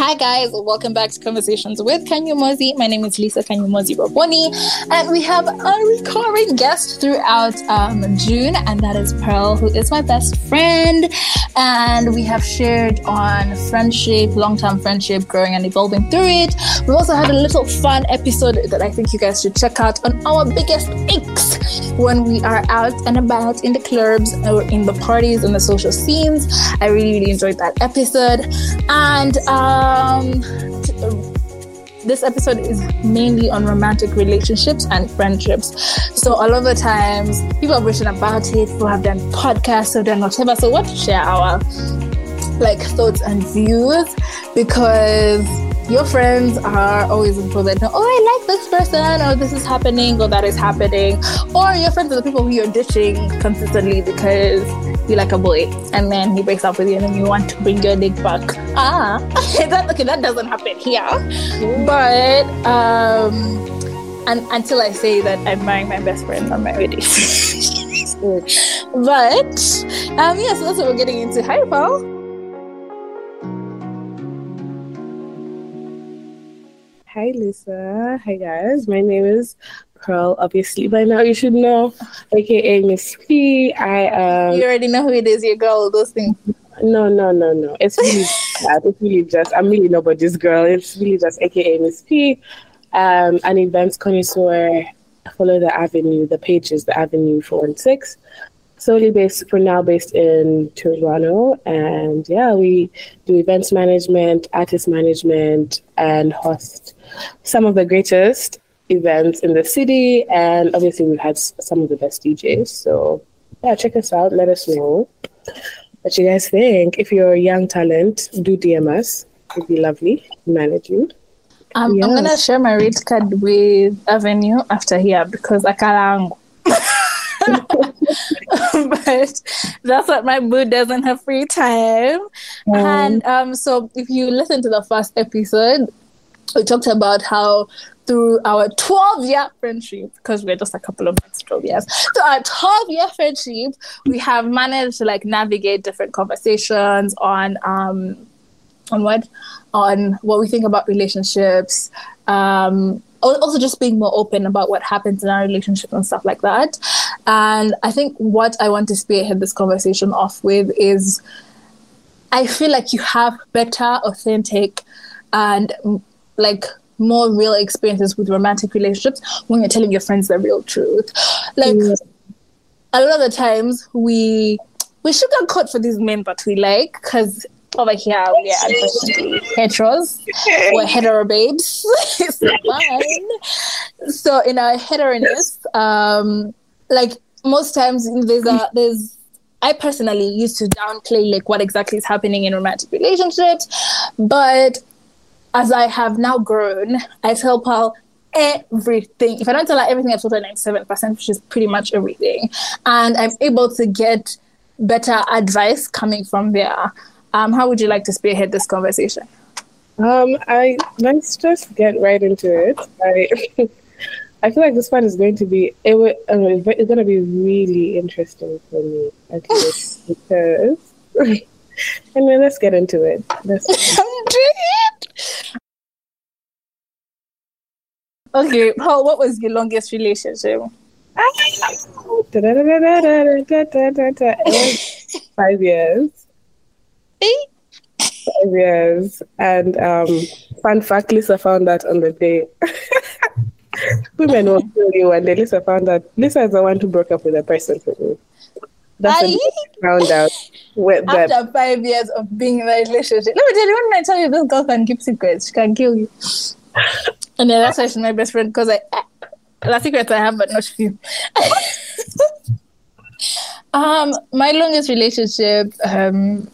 Hi guys, welcome back to Konversations with Kanyomozi. My name is Lisa Kanyomozi Roboni, and we have a recurring guest throughout um, June, and that is Pearl, who is my best friend. And we have shared on friendship, long-term friendship, growing and evolving through it. We also had a little fun episode that I think you guys should check out on our biggest icks when we are out and about in the clubs or in the parties and the social scenes. I really, really enjoyed that episode. And um, Um, this episode is mainly on romantic relationships and friendships. So a lot of times people have written about it, people have done podcasts, or done whatever. So what to share our like thoughts and views because your friends are always into that. Oh, I like this person, or this is happening, or that is happening, or your friends are the people who you're ditching consistently because you like a boy, and then he breaks up with you, and then you want to bring your dick back. Ah, that okay, that doesn't happen here, but um, and until I say that I'm marrying my best friend my wedding. but um, yeah, so that's what we're getting into. Hi, Pearl. Hi, Lisa. Hi, guys. My name is Pearl. Obviously, by now you should know, aka Miss P. I um. You already know who it is. Your girl. Those things. No, no, no, no. It's really. It's really just. I'm really nobody's girl. It's really just aka Miss P. Um, an events connoisseur. Follow the avenue. The page is the avenue four one six solely based for now based in Toronto. And yeah, we do events management, artist management, and host some of the greatest events in the city. And obviously, we've had some of the best DJs. So yeah, check us out. Let us know what you guys think. If you're a young talent, do DM us. It'd be lovely manage you. Um, yes. I'm gonna share my rate card with Avenue after here because I can't. but that's what my boo doesn't have free time. Um, and um, so if you listen to the first episode, we talked about how through our 12 year friendship, because we're just a couple of months, 12 years. So our 12 year friendship, we have managed to like navigate different conversations on um on what on what we think about relationships, um, also just being more open about what happens in our relationship and stuff like that. And I think what I want to spearhead this conversation off with is I feel like you have better, authentic, and like more real experiences with romantic relationships when you're telling your friends the real truth. Like yeah. a lot of the times we we sugarcoat for these men that we like because over here we are unfortunately heteros. We're hetero babes. it's fine. So in our heteroness, um, like most times there's a there's I personally used to downplay like what exactly is happening in romantic relationships, but as I have now grown, I tell Pearl everything. If I don't tell her everything, I've told her 97%, which is pretty much everything. And I'm able to get better advice coming from there. Um, how would you like to spearhead this conversation? Um, I let's just get right into it. I I feel like this one is going to be it. Will, um, it's going to be really interesting for me at least because. anyway, let's get into it. Let's okay, Pearl, what was your longest relationship? Five years. Five years. And um, fun fact, Lisa found that on the day. Women will tell you when Lisa found that Lisa is the one who broke up with a person for me. That's I found out. With After that. five years of being in a relationship. Let me tell you, when I tell you this girl can keep secrets, she can kill you. and then that's why she's my best friend because I, I the secrets I have, but not few. um, my longest relationship, um,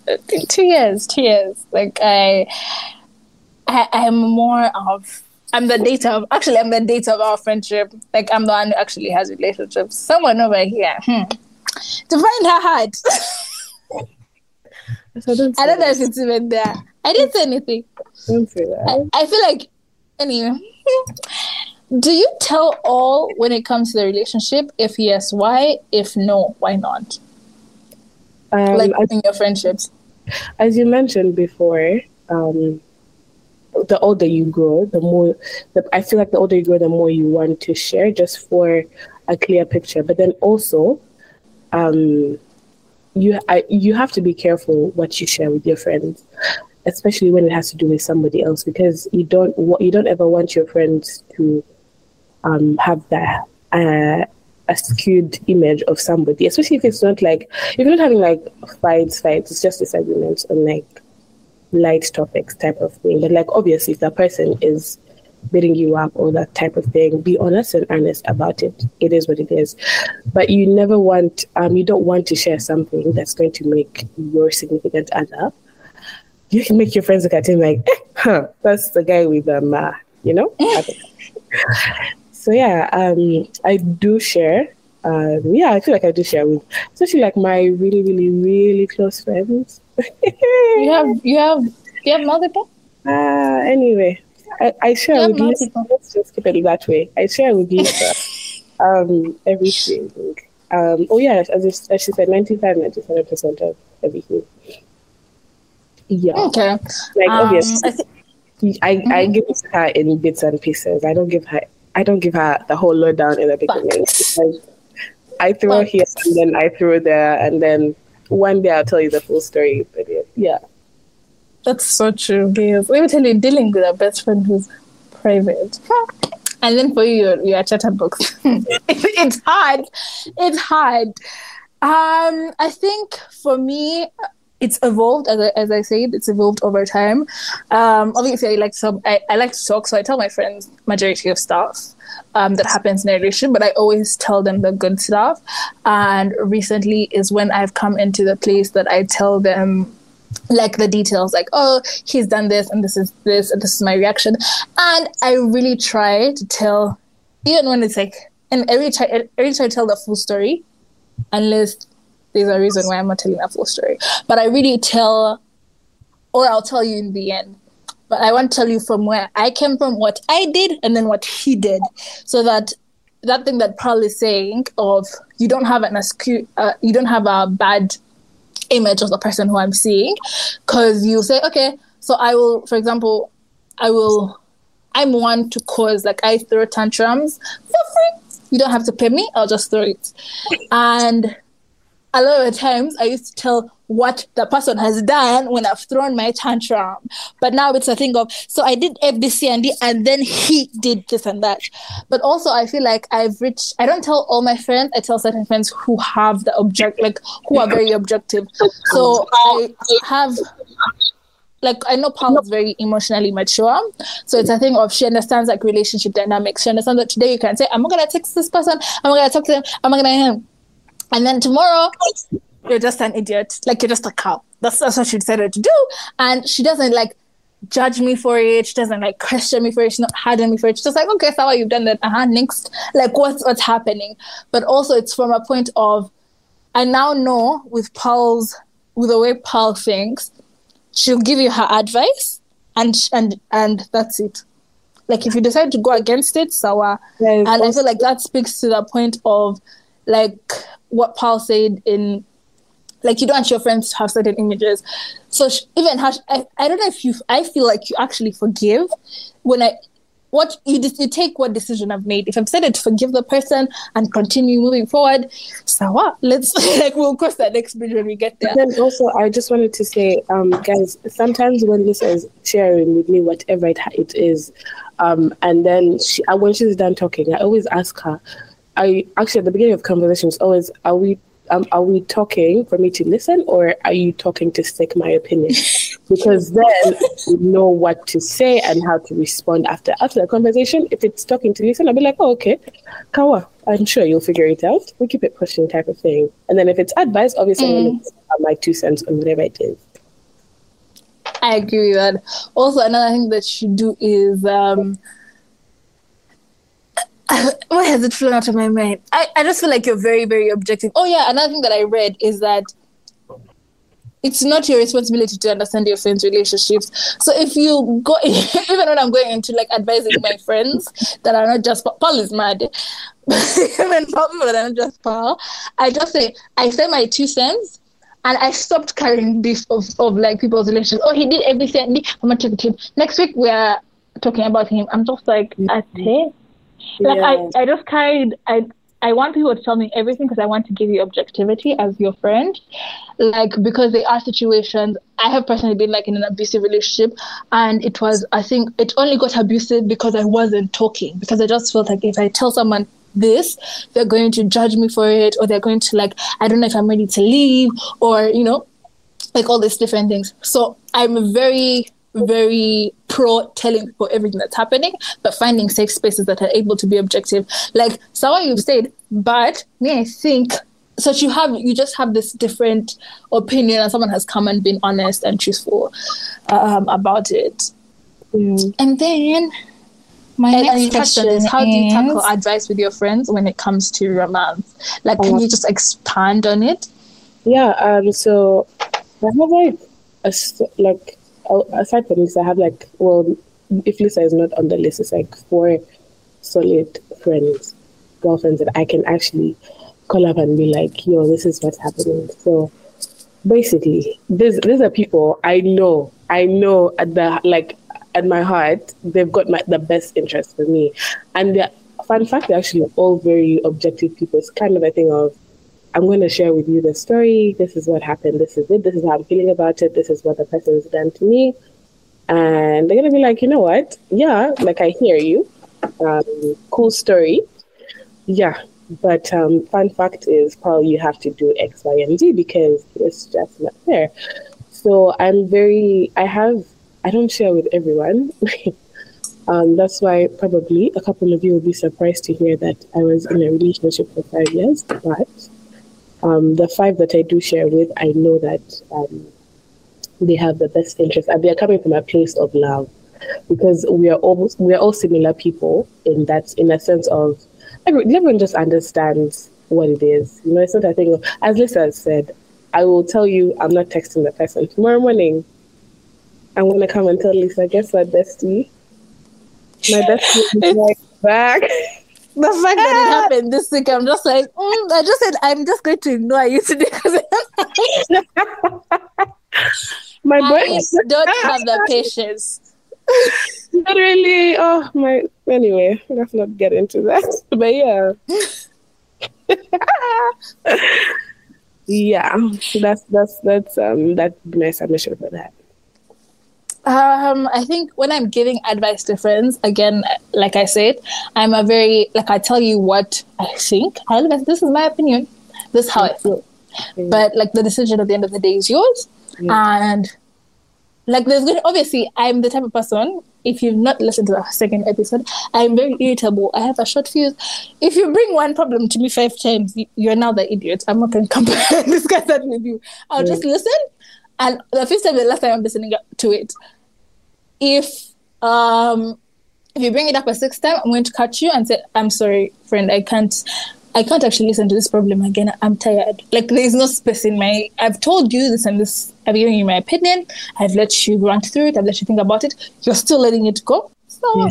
two years, two years. Like I, I, I'm more of I'm the data of actually I'm the data of our friendship. Like I'm the one who actually has relationships. Someone over here. Hmm. To find her heart. I don't, I don't know if it's even there. I didn't say anything. Don't say that. I, I feel like anyway. Do you tell all when it comes to the relationship? If yes, why? If no, why not? Um, like in your friendships. As you mentioned before, um, the older you grow, the more the, I feel like the older you grow, the more you want to share just for a clear picture. But then also, um, you I, you have to be careful what you share with your friends, especially when it has to do with somebody else, because you don't you don't ever want your friends to um, have that uh, a skewed image of somebody, especially if it's not like if you're not having like fights, fights, it's just disagreements on like light topics type of thing. But like obviously if that person is beating you up or that type of thing, be honest and honest about it. It is what it is. But you never want um you don't want to share something that's going to make your significant other. You can make your friends look at him like, huh, that's the guy with um uh, you know? so yeah, um I do share um, yeah, I feel like I do share with, especially like my really, really, really close friends. you have, you have, you have multiple. Uh, anyway, I, I share with Lisa. Let's just keep it that way. I share with you um, everything. Um, oh yeah, as, as she said, 95, 97 percent of everything. Yeah. Okay. Like um, obviously, I, th- I, mm-hmm. I give her in bits and pieces. I don't give her I don't give her the whole lowdown in the beginning I throw but, here and then I throw there, and then one day I'll tell you the full story. But yeah, that's so true. Because let me tell you, dealing with a best friend who's private, and then for you, your chatterbox, it's hard. It's hard. Um, I think for me, it's evolved as I, as I said it's evolved over time um, obviously i like to I, I like to talk so i tell my friends majority of stuff um, that happens in a relation, but I always tell them the good stuff. And recently is when I've come into the place that I tell them like the details like oh he's done this and this is this and this is my reaction. And i really try to tell even when it's like and every time every time i tell the full story unless there's a reason why i'm not telling that full story. But i really tell or i'll tell you in the end. But I want to tell you from where I came from, what I did, and then what he did, so that that thing that Pearl is saying of you don't have an askew, uh, you don't have a bad image of the person who I'm seeing, because you say, okay, so I will, for example, I will, I'm one to cause like I throw tantrums for free. You don't have to pay me. I'll just throw it, and a lot of times I used to tell what the person has done when I've thrown my tantrum. But now it's a thing of, so I did FBC and D and then he did this and that. But also I feel like I've reached, I don't tell all my friends, I tell certain friends who have the object, like who are very objective. So I have like I know Pearl is very emotionally mature. So it's a thing of she understands like relationship dynamics. She understands that today you can say, I'm not gonna text this person, I'm not gonna talk to them, I'm not gonna and then tomorrow you're just an idiot. Like you're just a cow. That's, that's what she decided to do. And she doesn't like judge me for it. She doesn't like question me for it. She's not harden me for it. She's just like, okay, so you've done that. Uh-huh, next. Like what's what's happening? But also it's from a point of I now know with Pearl's with the way Pearl thinks, she'll give you her advice and and and that's it. Like if you decide to go against it, so and I feel like that speaks to the point of like what Pearl said in like you don't want your friends to have certain images. So sh- even hash, I, I don't know if you I feel like you actually forgive when I what you you take what decision I've made. If I've decided to forgive the person and continue moving forward, so what? Let's like we'll cross that next bridge when we get there. And then also, I just wanted to say, um, guys, sometimes when Lisa is sharing with me whatever it, it is, um, and then she, when she's done talking, I always ask her, I actually at the beginning of conversations always are we um, are we talking for me to listen or are you talking to stick my opinion? because then we know what to say and how to respond after after the conversation. If it's talking to listen, I'll be like, oh, okay, Kawa, I'm sure you'll figure it out. We keep it pushing type of thing. And then if it's advice, obviously mm. I'm my two cents on whatever it is. I agree with that. Also, another thing that you do is um, why has it flown out of my mind? I, I just feel like you're very, very objective. Oh, yeah. Another thing that I read is that it's not your responsibility to understand your friends' relationships. So if you go, even when I'm going into like advising my friends that are not just Pearl is mad, even people that are not just Pearl, I just say I say my two cents, and I stopped carrying beef of, of like people's relations. Oh, he did everything. I'm gonna check him. Next week we are talking about him. I'm just like, I mm Like yeah. I, I just kind I I want people to tell me everything because I want to give you objectivity as your friend. Like because there are situations I have personally been like in an abusive relationship and it was I think it only got abusive because I wasn't talking because I just felt like if I tell someone this, they're going to judge me for it or they're going to like I don't know if I'm ready to leave or you know like all these different things. So I'm a very very pro telling people everything that's happening, but finding safe spaces that are able to be objective. Like someone you've said, but me, I think so you have you just have this different opinion and someone has come and been honest and truthful um, about it. Mm. And then my and, next question is how is, do you tackle advice with your friends when it comes to romance? Like can uh, you just expand on it? Yeah, um so I have like a like aside from Lisa, I have like, well, if Lisa is not on the list, it's like four solid friends, girlfriends that I can actually call up and be like, yo, this is what's happening. So basically, these these are people I know, I know at the like at my heart, they've got my the best interest for me, and fun fact, they're actually all very objective people. It's kind of a thing of I'm going to share with you the story. This is what happened. This is it. This is how I'm feeling about it. This is what the person has done to me. And they're going to be like, you know what? Yeah, like I hear you. Um, cool story. Yeah. But um, fun fact is probably you have to do X, Y, and Z because it's just not fair. So I'm very, I have, I don't share with everyone. um, that's why probably a couple of you will be surprised to hear that I was in a relationship for five years. But um, the five that I do share with, I know that um, they have the best interest and they are coming from a place of love because we are all we are all similar people in that in a sense of everyone just understands what it is. You know, it's not a thing of as Lisa said, I will tell you I'm not texting the person tomorrow morning. I'm gonna come and tell Lisa, I guess what, bestie? My bestie is like back. the fact that it happened this week, I'm just like, mm, I just said, I'm just going to ignore you today because my boy don't have the patience. Literally, oh my. Anyway, let's not get into that. But yeah, yeah, that's that's that's um that's my submission for that. Um, I think when I'm giving advice to friends, again, like I said, I'm a very like I tell you what I think. This is my opinion. This is how I feel. But like the decision at the end of the day is yours. And like there's good obviously I'm the type of person, if you've not listened to the second episode, I'm very irritable. I have a short fuse. If you bring one problem to me five times, you're now the idiot. I'm not gonna come and discuss that with you. I'll just listen and the fifth time, the last time I'm listening to it, if um if you bring it up a sixth time, I'm going to cut you and say, "I'm sorry, friend, I can't." I can't actually listen to this problem again. I'm tired. Like there is no space in my. I've told you this and this. I've given you my opinion. I've let you run through it. I've let you think about it. You're still letting it go. So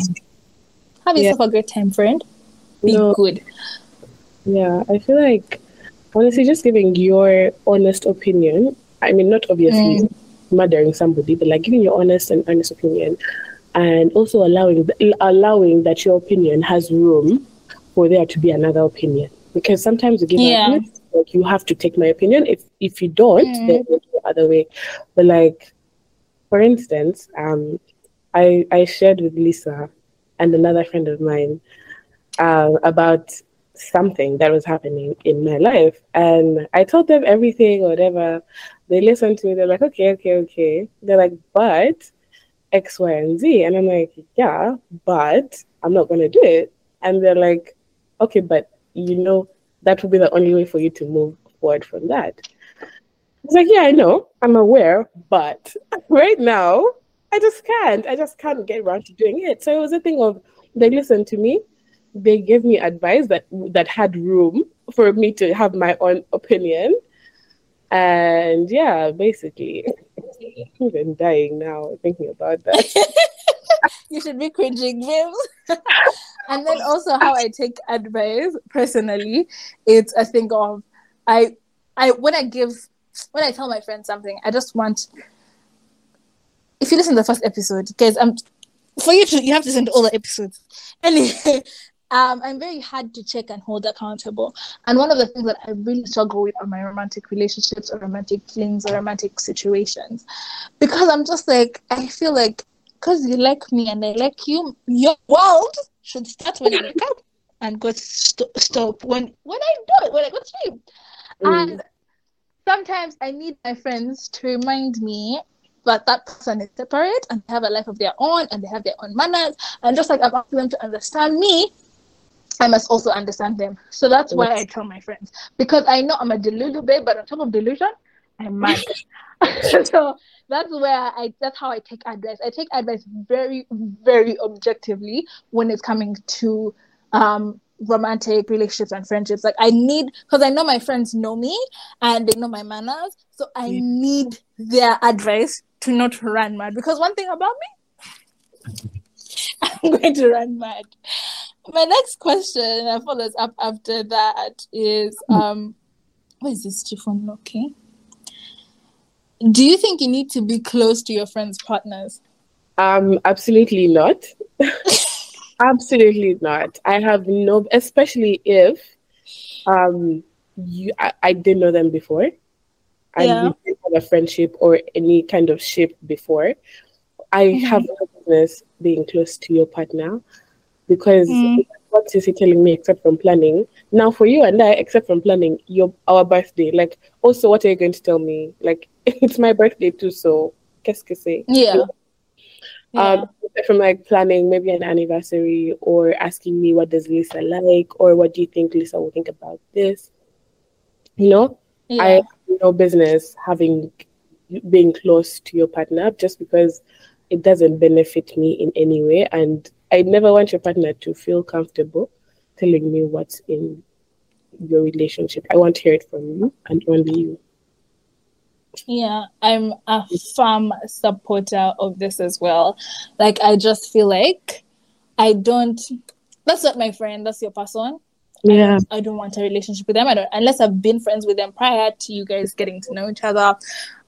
have yourself yeah. a great time, friend. Be no. good. Yeah, I feel like honestly, just giving your honest opinion I mean, not obviously mm. murdering somebody, but like giving your honest and honest opinion, and also allowing allowing that your opinion has room for there to be another opinion. Because sometimes you give yeah. opinion, like you have to take my opinion. If if you don't, mm. then go the other way. But like, for instance, um, I I shared with Lisa and another friend of mine uh, about something that was happening in my life. And I told them everything, whatever. They listen to me. They're like, okay, okay, okay. They're like, but X, Y, and Z. And I'm like, yeah, but I'm not going to do it. And they're like, okay, but you know, that will be the only way for you to move forward from that. I was like, yeah, I know. I'm aware. But right now, I just can't. I just can't get around to doing it. So it was a thing of they listened to me they gave me advice that that had room for me to have my own opinion. And yeah, basically, I'm dying now thinking about that. you should be cringing, Viv. and then also how I take advice personally, it's a thing of I I when I give when I tell my friends something, I just want. If you listen to the first episode, guys, I'm for you to you have to listen to all the episodes. Anyway, um, I'm very hard to check and hold accountable. And one of the things that I really struggle with are my romantic relationships or romantic feelings or romantic situations, because I'm just like I feel like because you like me and I like you, your world should start when you wake up and go st- stop when when I do it when I go to sleep. Mm. And sometimes I need my friends to remind me that that person is separate and they have a life of their own and they have their own manners. And just like I'm asking them to understand me, I must also understand them. So that's why I tell my friends because I know I'm a delulu babe, but on top of delusion, I'm mad. so that's where I that's how I take advice. I take advice very, very objectively when it's coming to um romantic relationships and friendships. Like I need because I know my friends know me and they know my manners. So I yeah. need their advice to not run mad. Because one thing about me, I'm going to run mad. My next question that follows up after that is um what is this phone okay? Do you think you need to be close to your friends' partners? Um, absolutely not. absolutely not. I have no, especially if um you I, I didn't know them before and yeah. have a friendship or any kind of ship before. I mm-hmm. have being close to your partner because mm. what is he telling me except from planning? Now for you and I, except from planning, your our birthday. Like also what are you going to tell me? Like it's my birthday too, so qu'est-ce que c'est? Yeah. Um, from like planning maybe an anniversary or asking me what does Lisa like or what do you think Lisa will think about this? You know, yeah. I have no business having being close to your partner just because it doesn't benefit me in any way and I never want your partner to feel comfortable telling me what's in your relationship. I want to hear it from you and only you. Yeah, I'm a firm supporter of this as well. Like, I just feel like I don't. That's not my friend. That's your person. Yeah, I, I don't want a relationship with them. I don't unless I've been friends with them prior to you guys getting to know each other,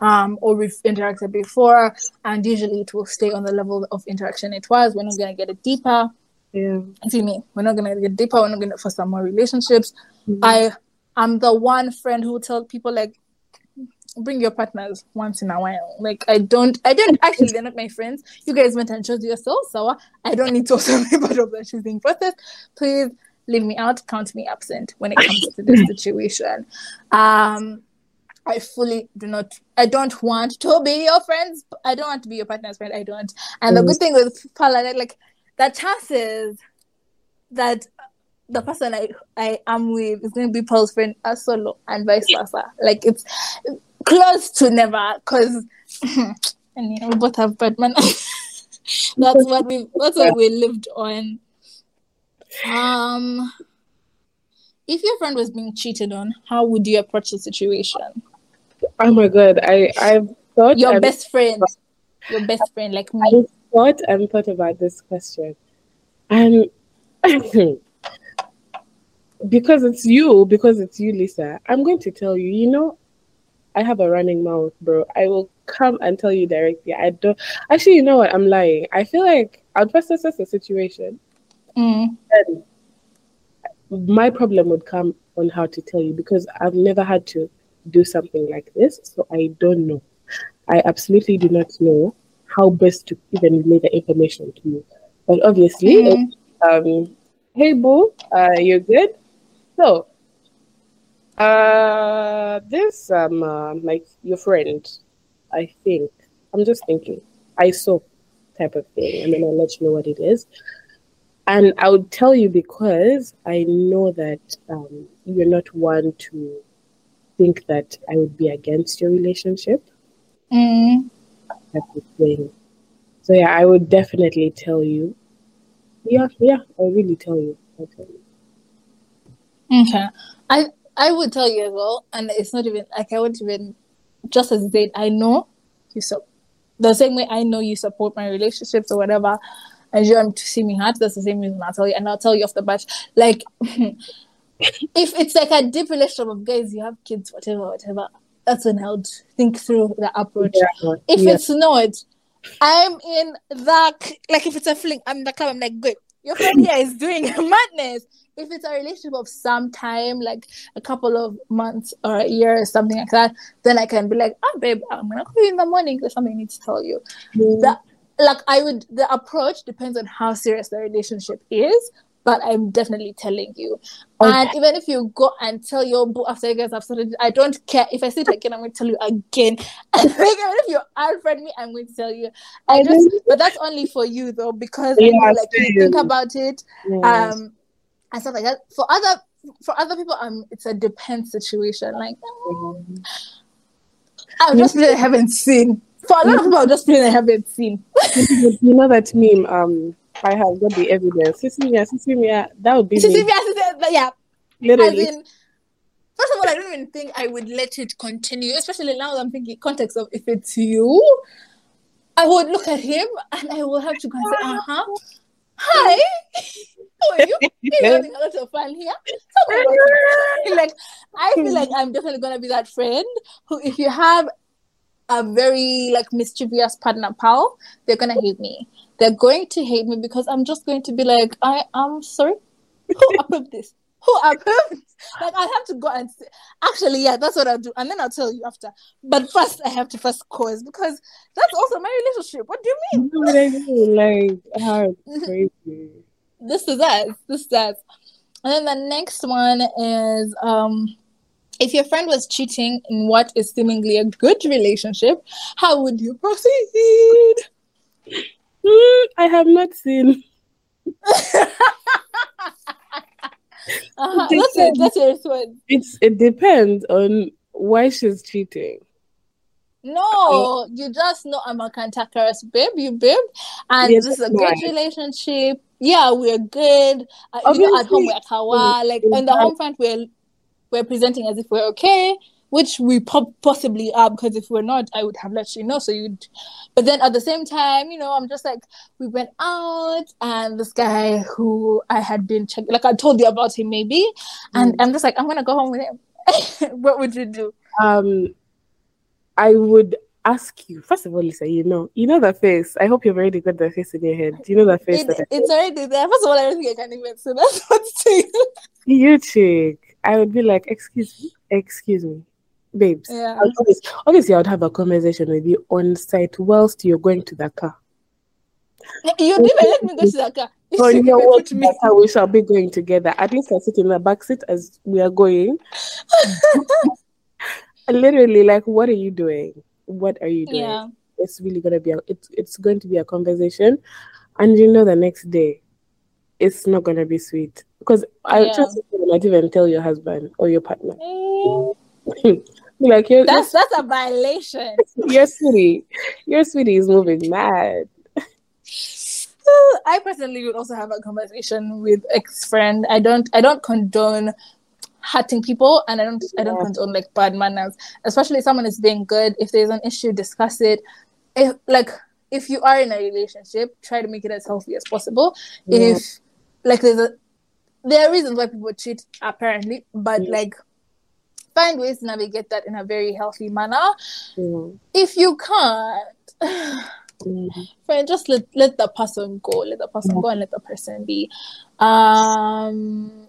um, or we've interacted before. And usually, it will stay on the level of interaction it was. We're not gonna get it deeper. Yeah, see me. We're not gonna get deeper. We're not gonna for some more relationships. Mm-hmm. I am the one friend who tell people like bring your partners once in a while. Like I don't, I don't actually. They're not my friends. You guys went and chose yourself, so I don't need to also be part of the choosing process. Please leave me out. Count me absent when it comes to this situation. Um, I fully do not. I don't want to be your friends. I don't want to be your partner's friend. I don't. And mm. the good thing with Pearl, like the chances that the person I, I am with is going to be Pearl's friend as solo and vice versa. Like it's close to never because and you we both have bad manners. that's what we that's what we lived on. Um if your friend was being cheated on, how would you approach the situation? Oh my god, I I've thought your I'm, best friend. Your best friend like me. I thought and thought about this question. And because it's you, because it's you, Lisa, I'm going to tell you, you know, I have a running mouth, bro. I will come and tell you directly. I don't actually. You know what? I'm lying. I feel like I'd first assess the situation, mm. my problem would come on how to tell you because I've never had to do something like this, so I don't know. I absolutely do not know how best to even relay the information to you. But obviously, mm. um, hey boo, uh, you're good. So uh, this um, uh, like your friend, I think. I'm just thinking. I saw type of thing, and then I'll let you know what it is. And I would tell you because I know that um, you're not one to think that I would be against your relationship. Mm. Type of thing. So yeah, I would definitely tell you. Yeah, yeah, I'll really tell you. I'll tell you. Okay. I I would tell you as well, and it's not even like I would even just as they I know you so the same way I know you support my relationships or whatever, and you want to see me hurt. That's the same reason I'll tell you, and I'll tell you off the bat. Like, if it's like a deep relationship of guys, you have kids, whatever, whatever. that's when I would think through the approach. Yeah. If yeah. it's not, I'm in the like if it's a fling, I'm in the club. I'm like, good. Your friend here is doing madness. If it's a relationship of some time, like a couple of months or a year or something like that, then I can be like, oh babe, I'm gonna call you in the morning. There's something I need to tell you. Mm. The, like I would the approach depends on how serious the relationship is but I'm definitely telling you. Okay. And even if you go and tell your boo after you guys have started, I don't care. If I see it again, I'm going to tell you again. And even if you unfriend me, I'm going to tell you. I just, but that's only for you though, because yeah, know, like you think about it, yes. um, and stuff like that. For other, for other people, um, it's a depend situation. Like, mm-hmm. I just really haven't seen. For a lot of people, I'm just really haven't seen. You know that meme, um I have got the evidence. Sismia, Sismia, that would be Sismia, yeah. Literally. In, first of all, I don't even think I would let it continue, especially now I'm thinking context of if it's you. I would look at him and I will have to go and say, uh huh. Hi, how are you? You're having a lot of fun here. like, I feel like I'm definitely gonna be that friend who, if you have a very like mischievous partner pal, they're gonna hate me. They're going to hate me because I'm just going to be like, I am sorry. Who approved this? Who approved? Like I have to go and say, actually, yeah, that's what I'll do, and then I'll tell you after. But first, I have to first cause because that's also my relationship. What do you mean? what I mean? Like how crazy. This is us. This is us. And then the next one is um if your friend was cheating in what is seemingly a good relationship, how would you proceed? Mm, I have not seen. uh-huh. That's it. That's your response. It's it depends on why she's cheating. No, you just know I'm a cantankerous babe, you babe, and yes, this is a great relationship. Yeah, we're good. Uh, you know, at home we're kawa. Like on the home front, we're we're presenting as if we're okay which we po- possibly are because if we're not i would have let you know. So you'd but then at the same time you know i'm just like we went out and this guy who i had been checking like i told you about him maybe and mm. i'm just like i'm gonna go home with him. What would you do? Um i would ask you first of all lisa you know you know the face. I hope you've already got the face in your head. You know the face it, it's already there. First of all i don't think i can even say that. what's to you you chick i would be like excuse me excuse me babes. Yeah. Obviously, obviously, I would have a conversation with you on site whilst you're going to the car. Eh, you didn't let me go to the car. On your to the car, we shall be going together. At least I'll sit in the back seat as we are going. Literally, like, what are you doing? What are you doing? Yeah. It's really gonna be a, it's it's going to be a conversation, and you know the next day, it's not gonna be sweet because I yeah. trust you might even tell your husband or your partner. Mm. like you're, that's that's a violation. your sweetie, your sweetie is moving mad. I personally would also have a conversation with ex friend. I don't I don't condone hurting people and I don't yeah. I don't condone like bad manners. Especially if someone is being good. If there's an issue, discuss it. If like if you are in a relationship, try to make it as healthy as possible. Yeah. If like there's a there are reasons why people cheat apparently, but yeah. like find ways to navigate that in a very healthy manner. Mm. If you can't, mm. friend, just let, let the person go. Let the person go and let the person be. Um,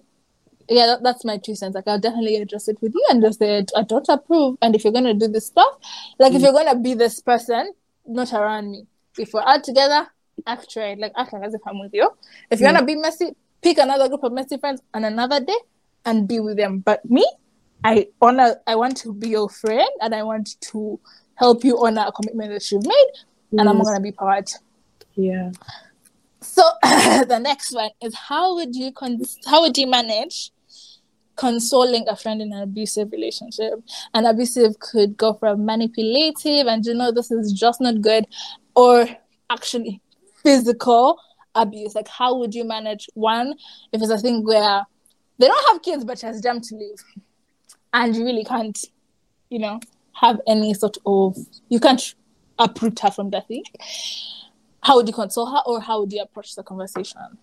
yeah, that, that's my two cents. Like, I'll definitely address it with you and just say, I don't approve. And if you're gonna do this stuff, like if mm. you're gonna be this person, not around me. If we're out together, act right. Like act like as if I'm with you. If you're gonna hmm. be messy, pick another group of messy friends on another day and be with them. But me, I honor I want to be your friend and I want to help you honor a commitment that you've made and. I'm gonna be part. Yeah. So the next one is how would you con- how would you manage consoling a friend in an abusive relationship? An abusive could go from manipulative and you know this is just not good or actually physical abuse. Like how would you manage one if it's a thing where they don't have kids but she has them to leave? and you really can't, you know, have any sort of you can't uproot her from that thing. How would you console her, or how would you approach the conversation?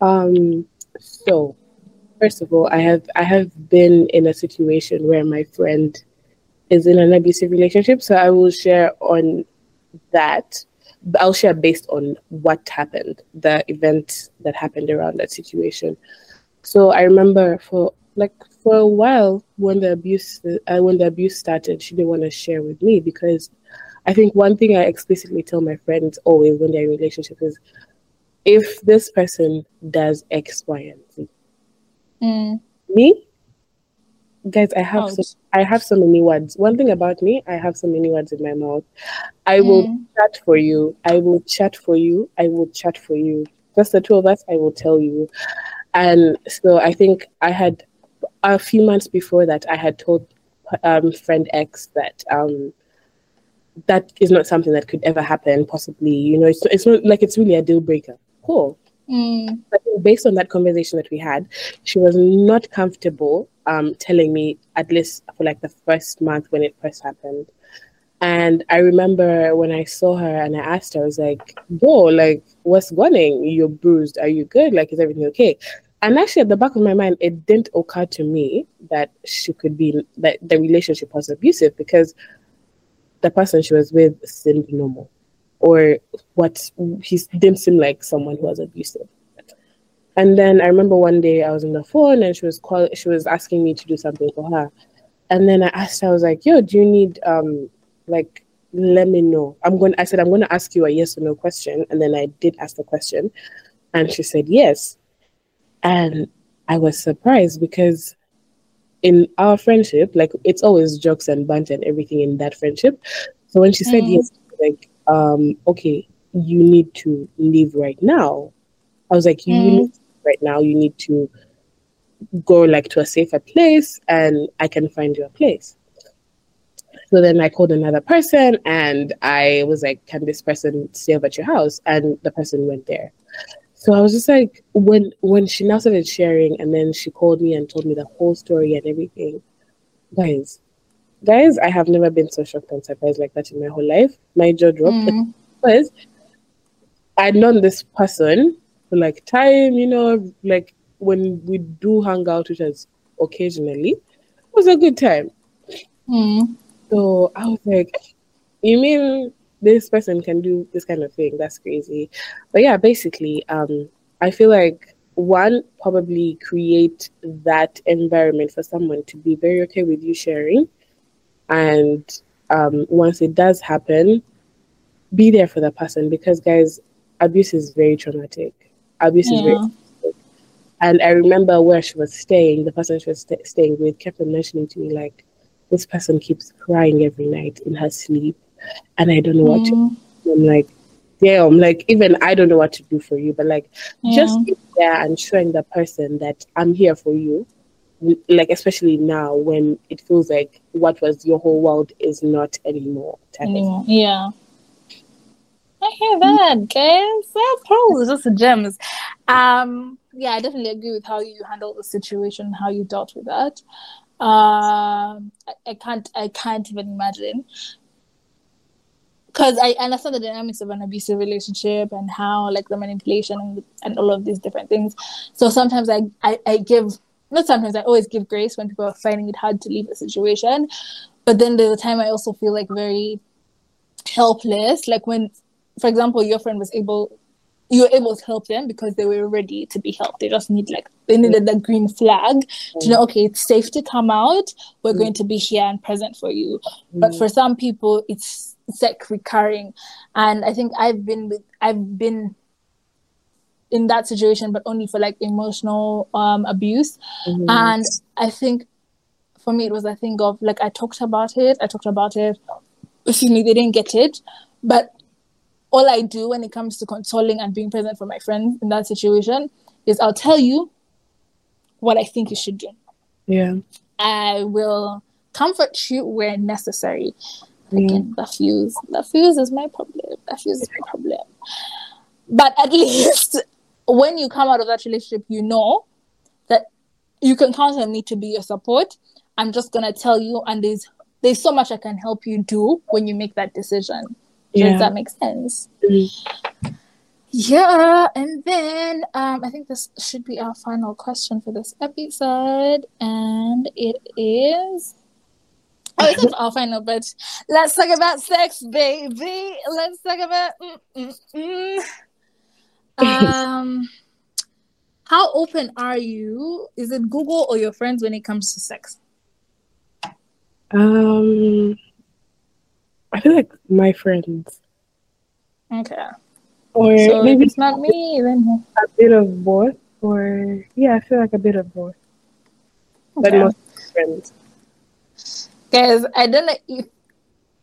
Um. So, first of all, I have I have been in a situation where my friend is in an abusive relationship. So I will share on that. I'll share based on what happened, the event that happened around that situation. So I remember for like for a while when the abuse uh, when the abuse started, she didn't want to share with me because I think one thing I explicitly tell my friends always when they're in relationships is if this person does X, Y, and Z, Mm. me, guys, I have so, I have so many words. One thing about me, I have so many words in my mouth. I will Mm. chat for you. I will chat for you. I will chat for you. Just the two of us, I will tell you. And so I think I had a few months before that, I had told um, friend X that um, that is not something that could ever happen. Possibly, you know, it's it's not like it's really a deal breaker. Cool. Mm. But based on that conversation that we had, she was not comfortable um, telling me at least for like the first month when it first happened. And I remember when I saw her and I asked her, I was like, "Whoa, like what's going? on? You're bruised. Are you good? Like is everything okay?" And actually, at the back of my mind, it didn't occur to me that she could be that the relationship was abusive because the person she was with seemed normal, or what he didn't seem like someone who was abusive. And then I remember one day I was on the phone and she was call she was asking me to do something for her. And then I asked her, I was like, yo, do you need um like let me know. I'm going I said I'm gonna ask you a yes or no question. And then I did ask the question and she said yes. And I was surprised because in our friendship, like it's always jokes and banter and everything in that friendship. So when she said Mm. yes, like, um, okay, you need to leave right now. I was like, you Mm. need to right now. You need to go like to a safer place, and I can find you a place. So then I called another person, and I was like, can this person stay over at your house? And the person went there. So I was just like, when when she now started sharing, and then she called me and told me the whole story and everything. Guys, guys, I have never been so shocked and surprised like that in my whole life. My jaw dropped Mm. because I'd known this person like time, you know, like when we do hang out, which is occasionally, it was a good time. Mm. So I was like, you mean this person can do this kind of thing? That's crazy. But yeah, basically, um, I feel like one, probably create that environment for someone to be very okay with you sharing. And um, once it does happen, be there for the person because, guys, abuse is very traumatic. Abuse is very Yeah. and I remember where she was staying, the person she was sta staying with kept on mentioning to me, like, this person keeps crying every night in her sleep, and I don't know what to Mm. do. I'm like, damn, like, even I don't know what to do for you, but like, just Yeah. be there and showing the person that I'm here for you. Like, especially now when it feels like what was your whole world is not anymore. anymore. Yeah. I hear that, guys. That's probably just gems. Um, yeah, I definitely agree with how you handled the situation, how you dealt with that. Um, I, I can't, I can't even imagine. Because I understand the dynamics of an abusive relationship and how, like, the manipulation and, and all of these different things. So sometimes I, I, I give, not sometimes, I always give grace when people are finding it hard to leave the situation. But then there's a time I also feel like very helpless. Like when, for example, your friend was able, you were able to help them because they were ready to be helped. They just need like they needed the green flag to know, okay, it's safe to come out. We're going to be here and present for you. But for some people, it's it's recurring, and I think I've been with I've been in that situation, but only for like emotional um, abuse, and I think for me it was a thing of like I talked about it, I talked about it. Excuse me, they didn't get it, but all I do when it comes to consoling and being present for my friends in that situation is I'll tell you what I think you should do. Yeah. I will comfort you where necessary. Again, the fuse. The fuse is my problem. The fuse is my problem. But at least when you come out of that relationship, you know that you can count on me to be your support. I'm just gonna tell you, and there's there's so much I can help you do when you make that decision. Yeah. Does that make sense? Mm. Yeah, and then um, I think this should be our final question for this episode, and it is Oh, it's our final, but let's talk about sex, baby. Let's talk about. Mm, mm, mm. Um, how open are you? Is it Google or your friends when it comes to sex? Um, I feel like my friends. Okay. Or So maybe it's not me, then a bit of both. Or yeah, I feel like a bit of both. But most friends. guys, I don't know if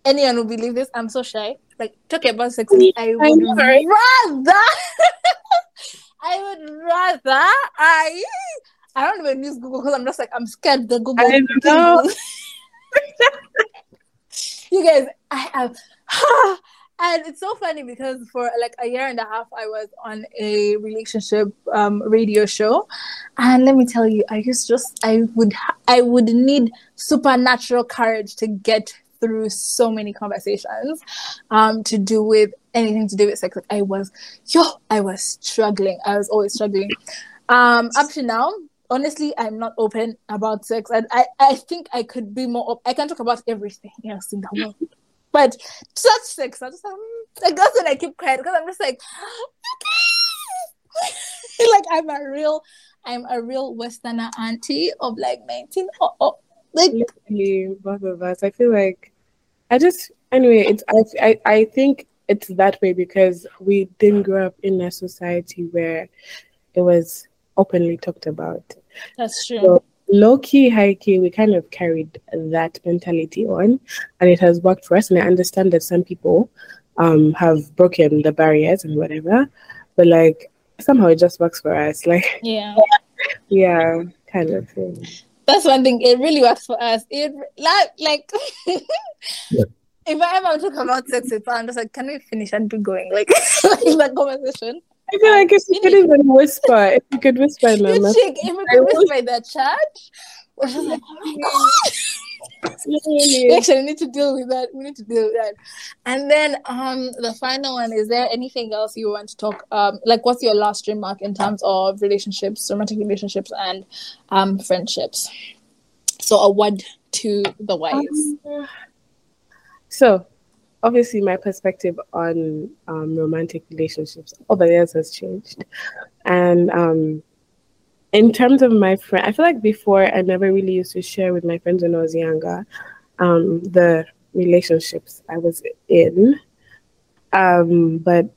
anyone will believe this. I'm so shy. Like talking about sex, I would rather. I would rather I. I don't even use Google because I'm just like I'm scared the Google. I know. you guys, I have. And it's so funny because for like a year and a half, I was on a relationship um, radio show, and let me tell you, I used just I would I would need supernatural courage to get through so many conversations, um, to do with anything to do with sex. Like I was, yo, I was struggling. I was always struggling. Um, up to now, honestly, I'm not open about sex, and I I think I could be more. Op- I can talk about everything else in the world. But such sex, I just um, like that's when I keep quiet because I'm just like, okay. like I'm a real, I'm a real Westerner auntie of like 19. Oh, oh. like Literally, both of us. I feel like I just anyway. It's I I I think it's that way because we didn't grow up in a society where it was openly talked about. that's true. So low key, high key, we kind of carried that mentality on, and it has worked for us. And I understand that some people um have broken the barriers and whatever, but like somehow it just works for us. Like yeah, yeah, kind of thing. that's one thing. It really works for us. It like like. If I ever talk about sex with I'm just like, can we finish and be going? Like, like that conversation. I feel like if you could even whisper, if you could whisper my You chick, if could whisper the chat, just like, oh my god. we actually need to deal with that. We need to deal with that. And then um the final one, is there anything else you want to talk um like what's your last remark in terms of relationships, romantic relationships and um friendships? So a word to the wise. Um, So, obviously, my perspective on um, romantic relationships over the years has changed. And um, in terms of my friend, I feel like before I never really used to share with my friends when I was younger um, the relationships I was in. Um, but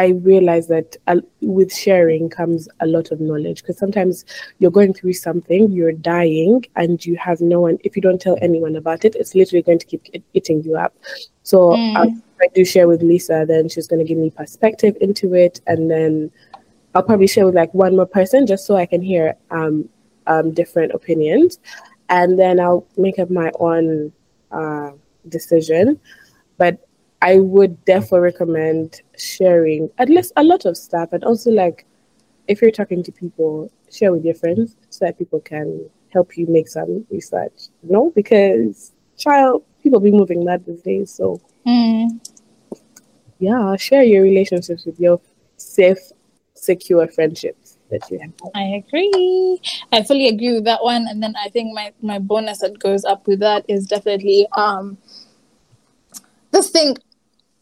I realized that uh, with sharing comes a lot of knowledge because sometimes you're going through something, you're dying, and you have no one. If you don't tell anyone about it, it's literally going to keep eating you up. So Mm. uh, I do share with Lisa, then she's going to give me perspective into it, and then I'll probably share with like one more person just so I can hear um, um, different opinions, and then I'll make up my own uh, decision. But I would therefore recommend sharing at least a lot of stuff, and also like if you're talking to people, share with your friends so that people can help you make some research. No, because child, people be moving mad these days. So Mm. yeah, share your relationships with your safe, secure friendships that you have. I agree. I fully agree with that one. And then I think my my bonus that goes up with that is definitely um this thing.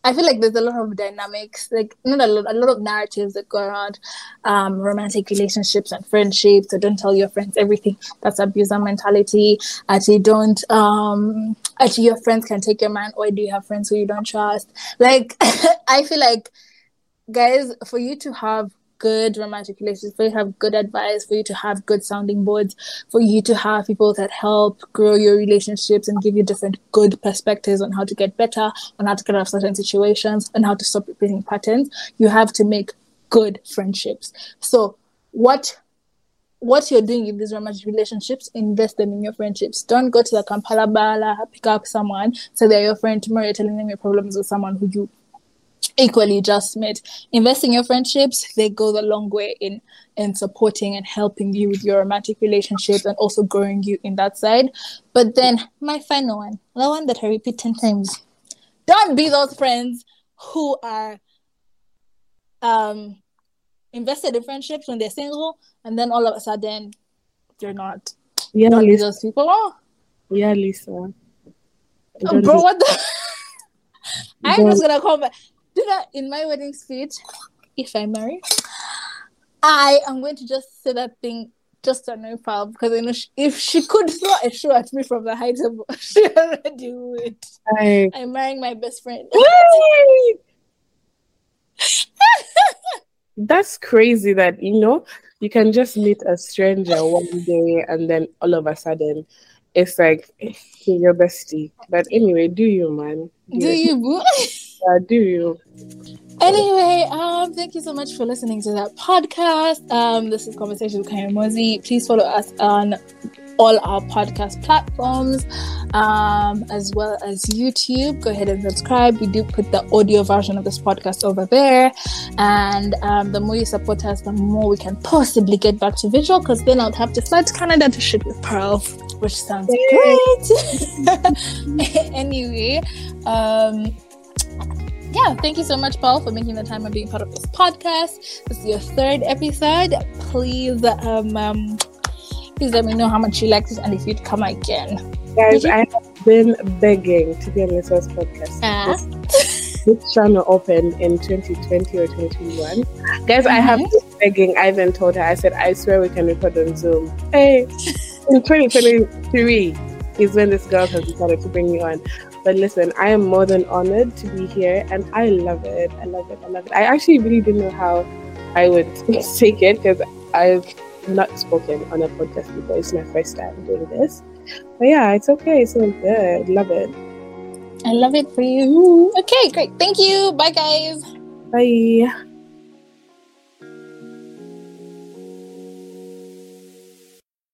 I feel like there's a lot of dynamics, like not a lot, a lot of narratives that go around um, romantic relationships and friendships. So don't tell your friends everything. That's abuser mentality. Actually, don't. Um, actually, your friends can take your man. Or do you have friends who you don't trust? Like, I feel like guys, for you to have good romantic relationships, for you to have good advice, for you to have good sounding boards, for you to have people that help grow your relationships and give you different good perspectives on how to get better, on how to get out of certain situations, and how to stop repeating patterns, you have to make good friendships. So what what you're doing in these romantic relationships, invest them in your friendships. Don't go to the Kampala Bala, pick up someone, say they're your friend, tomorrow you're telling them your problems with someone who you equally just met. Invest in your friendships, they go the long way in in supporting and helping you with your romantic relationships and also growing you in that side. But then my final one, the one that I repeat 10 times. Don't be those friends who are um invested in friendships when they're single and then all of a sudden you're not. Yeah, be Lisa. those people. Oh, Yeah, Lisa. Oh, bro, what the? I'm just gonna call back. Did I in my wedding speech? If I marry, I am going to just say that thing just on her file because I know she, if she could throw a shoe at me from the height of she already would. I... I'm marrying my best friend. That's crazy that you know you can just meet a stranger one day and then all of a sudden it's like your bestie. But anyway, do you man? Do, do you boo? yeah, do you? Anyway, um, thank you so much for listening to that podcast. Um, this is Konversation with Kanyomozi. Please follow us on all our podcast platforms, um, as well as YouTube. Go ahead and subscribe. We do put the audio version of this podcast over there. And um, the more you support us, the more we can possibly get back to visual, because then I'll have to fly to Canada to shoot with Pearl, which sounds great. anyway, um, yeah, thank you so much, Pearl, for making the time and being part of this podcast. This is your third episode. Please, um, um please let me know how much you liked it and if you'd come again. Guys, I have been begging to be on this first podcast. Uh. It's trying to open in 2020 or 2021. Guys, mm-hmm. I have mm-hmm. been begging. I even told her, I said, I swear we can record on Zoom. Hey, in 2023 is when this girl has decided to bring me on. But listen, I am more than honored to be here and I love it. I love it. I love it. I actually really didn't know how I would take it because I've not spoken on a podcast before. It's my first time doing this. But yeah, it's okay. It's all good. Love it. I love it for you. Okay, great. Thank you. Bye, guys. Bye.